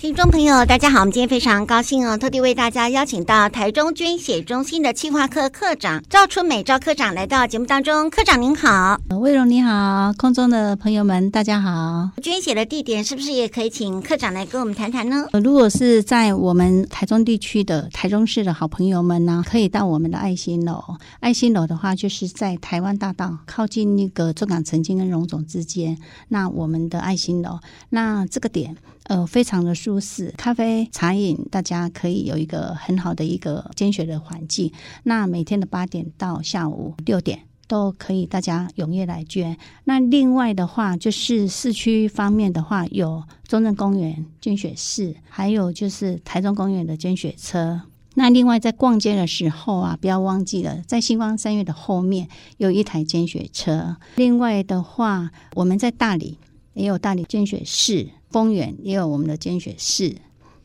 听众朋友，大家好，我们今天非常高兴哦，特地为大家邀请到台中捐血中心的企划科科长赵春美赵科长来到节目当中。科长您好，魏荣你好，空中的朋友们大家好。捐血的地点是不是也可以请科长来跟我们谈谈呢？如果是在我们台中地区的台中市的好朋友们呢，可以到我们的爱心楼。爱心楼的话，就是在台湾大道靠近那个中港城跟荣总之间。那我们的爱心楼，那这个点。呃，非常的舒适，咖啡、茶饮，大家可以有一个很好的一个捐血的环境。那每天的八点到下午六点都可以，大家踊跃来捐。那另外的话，就是市区方面的话，有中正公园捐血室，还有就是台中公园的捐血车。那另外在逛街的时候啊，不要忘记了，在星光三月的后面有一台捐血车。另外的话，我们在大理也有大理捐血室。丰原也有我们的捐血室。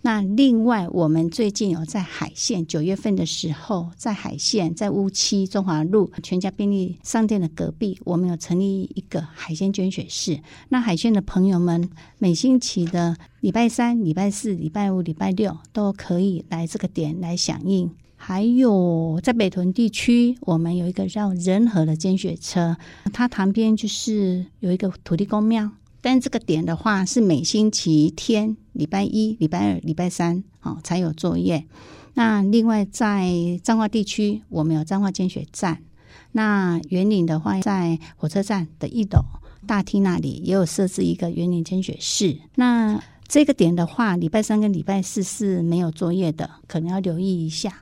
那另外，我们最近有在海线九月份的时候，在海线在乌七中华路全家便利商店的隔壁，我们有成立一个海鲜捐血室。那海线的朋友们，每星期的礼拜三、礼拜四、礼拜五、礼拜六都可以来这个点来响应。还有在北屯地区，我们有一个叫仁和的捐血车，它旁边就是有一个土地公庙。但这个点的话是每星期天，礼拜一、礼拜二、礼拜三，哦，才有作业。那另外在彰化地区，我们有彰化捐血站。那员林的话，在火车站的一楼大厅那里也有设置一个员林捐血室。那这个点的话，礼拜三跟礼拜四是没有作业的，可能要留意一下。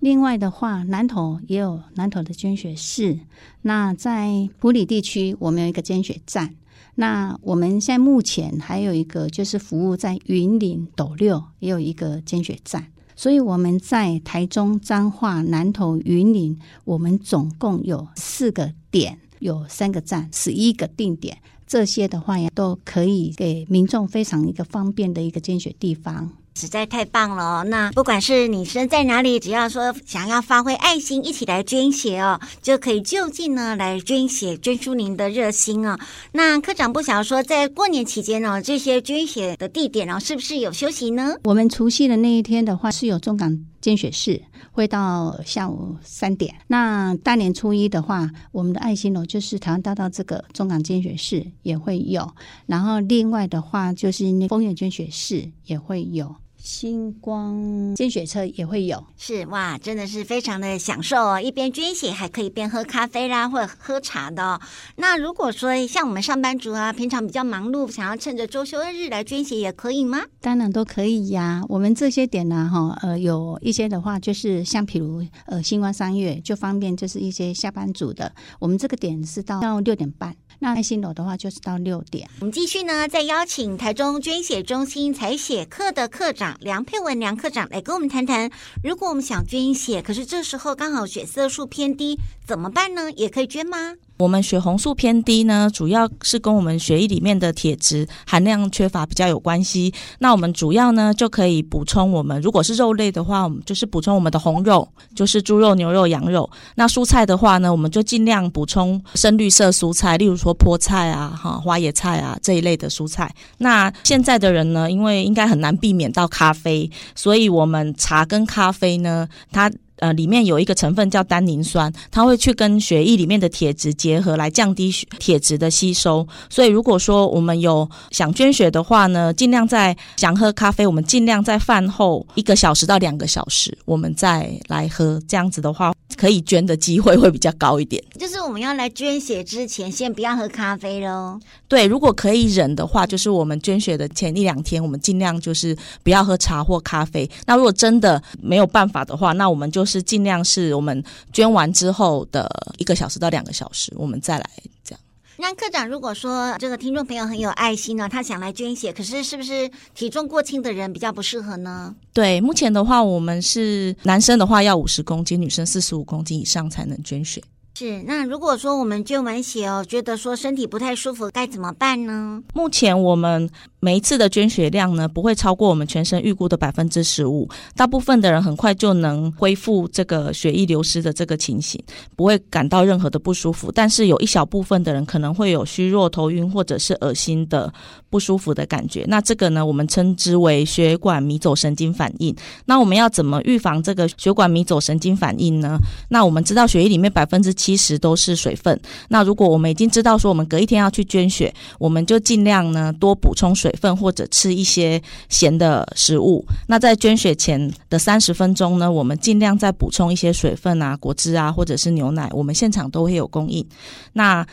另外的话，南投也有南投的捐血室。那在埔里地区，我们有一个捐血站。那我们现在目前还有一个就是服务在云林斗六也有一个捐血站，所以我们在台中彰化南投云林，我们总共有四个点，有三个站，十一个定点，这些的话呀都可以给民众非常一个方便的一个捐血地方。实在太棒了哦！那不管是女生在哪里，只要说想要发挥爱心，一起来捐血哦，就可以就近呢来捐血，捐出您的热心哦。那科长不想要说，在过年期间呢，这些捐血的地点呢，是不是有休息呢？我们除夕的那一天的话，是有中港捐血室，会到下午三点。那大年初一的话，我们的爱心楼就是台湾大道这个中港捐血室也会有，然后另外的话就是那丰原捐血室也会有。星光捐血车也会有，是哇，真的是非常的享受哦！一边捐血还可以边喝咖啡啦，或者喝茶的哦。那如果说像我们上班族啊，平常比较忙碌，想要趁着周休日来捐血，也可以吗？当然都可以呀。我们这些点呢，哈，呃，有一些的话，就是像譬如呃，星光三月就方便，就是一些下班族的。我们这个点是到到六点半。那爱心楼的话就是到六点。我们继续呢，再邀请台中捐血中心采血科的科长梁佩文梁科长来跟我们谈谈，如果我们想捐血，可是这时候刚好血色素偏低，怎么办呢？也可以捐吗？我们血红素偏低呢，主要是跟我们血液里面的铁质含量缺乏比较有关系。那我们主要呢就可以补充我们，如果是肉类的话，我们就是补充我们的红肉，就是猪肉、牛肉、羊肉。那蔬菜的话呢，我们就尽量补充深绿色蔬菜，例如说菠菜啊、哈花椰菜啊这一类的蔬菜。那现在的人呢，因为应该很难避免到咖啡，所以我们茶跟咖啡呢，它。呃，里面有一个成分叫单宁酸，它会去跟血液里面的铁质结合，来降低铁质的吸收。所以，如果说我们有想捐血的话呢，尽量在想喝咖啡，我们尽量在饭后一个小时到两个小时，我们再来喝。这样子的话，可以捐的机会会比较高一点。就是我们要来捐血之前，先不要喝咖啡喽。对，如果可以忍的话，就是我们捐血的前一两天，我们尽量就是不要喝茶或咖啡。那如果真的没有办法的话，那我们就是。是尽量是我们捐完之后的一个小时到两个小时，我们再来这样。那科长，如果说这个听众朋友很有爱心呢，他想来捐血，可是是不是体重过轻的人比较不适合呢？对，目前的话，我们是男生的话要五十公斤，女生四十五公斤以上才能捐血。是，那如果说我们捐完血哦，觉得说身体不太舒服，该怎么办呢？目前我们每一次的捐血量呢，不会超过我们全身预估的百分之十五。大部分的人很快就能恢复这个血液流失的这个情形，不会感到任何的不舒服。但是有一小部分的人可能会有虚弱、头晕或者是恶心的不舒服的感觉。那这个呢，我们称之为血管迷走神经反应。那我们要怎么预防这个血管迷走神经反应呢？那我们知道血液里面百分之七其实都是水分。那如果我们已经知道说我们隔一天要去捐血，我们就尽量呢多补充水分或者吃一些咸的食物。那在捐血前的三十分钟呢，我们尽量再补充一些水分啊、果汁啊，或者是牛奶，我们现场都会有供应。那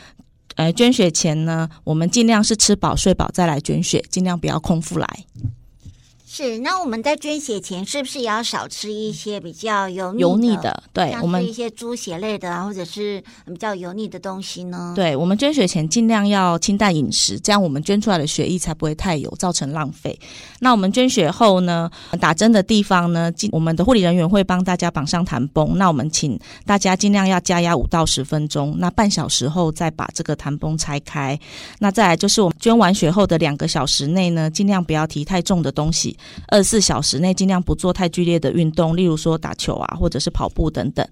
呃，捐血前呢，我们尽量是吃饱睡饱再来捐血，尽量不要空腹来。是，那我们在捐血前是不是也要少吃一些比较油腻的？油腻的，对，我们一些猪血类的啊，或者是比较油腻的东西呢？对，我们捐血前尽量要清淡饮食，这样我们捐出来的血液才不会太油，造成浪费。那我们捐血后呢，打针的地方呢，我们的护理人员会帮大家绑上弹绷。那我们请大家尽量要加压五到十分钟，那半小时后再把这个弹绷拆开。那再来就是我们捐完血后的两个小时内呢，尽量不要提太重的东西。二十四小时内尽量不做太剧烈的运动，例如说打球啊，或者是跑步等等。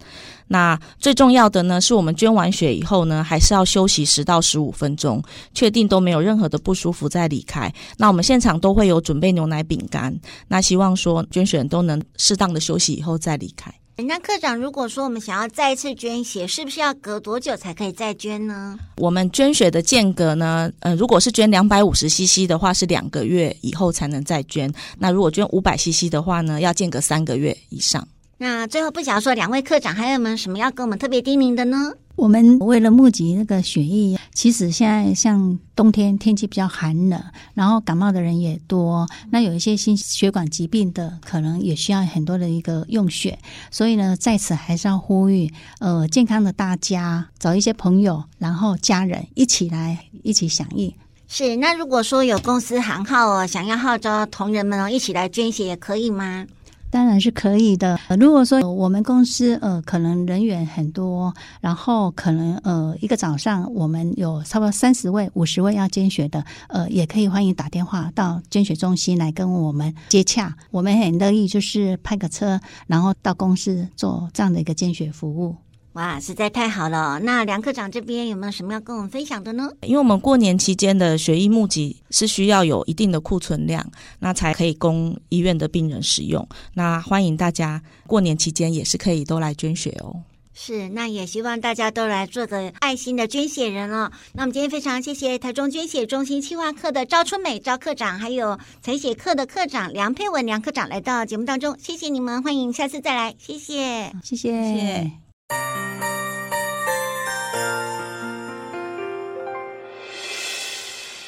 那最重要的呢，是我们捐完血以后呢，还是要休息十到十五分钟，确定都没有任何的不舒服再离开。那我们现场都会有准备牛奶、饼干。那希望说捐血人都能适当的休息以后再离开。那科长，如果说我们想要再次捐血，是不是要隔多久才可以再捐呢？我们捐血的间隔呢，呃，如果是捐两百五十 CC 的话，是两个月以后才能再捐。那如果捐五百 CC 的话呢，要间隔三个月以上。那最后不晓得说，两位科长还有没有什么要跟我们特别叮咛的呢？我们为了募集那个血液，其实现在像冬天天气比较寒冷，然后感冒的人也多，那有一些心血管疾病的，可能也需要很多的一个用血，所以呢，在此还是要呼吁，呃，健康的大家找一些朋友，然后家人一起来一起响应。是，那如果说有公司行号哦，想要号召同仁们哦一起来捐血，也可以吗？当然是可以的。如果说我们公司呃可能人员很多，然后可能呃一个早上我们有差不多三十位、五十位要捐血的，呃也可以欢迎打电话到捐血中心来跟我们接洽。我们很乐意就是派个车，然后到公司做这样的一个捐血服务。哇，实在太好了！那梁科长这边有没有什么要跟我们分享的呢？因为我们过年期间的血液募集是需要有一定的库存量，那才可以供医院的病人使用。那欢迎大家过年期间也是可以都来捐血哦。是，那也希望大家都来做个爱心的捐血人哦。那我们今天非常谢谢台中捐血中心企划课的赵春美赵科长，还有采血课的科长梁佩文梁科长来到节目当中，谢谢你们，欢迎下次再来，谢谢，谢谢。谢谢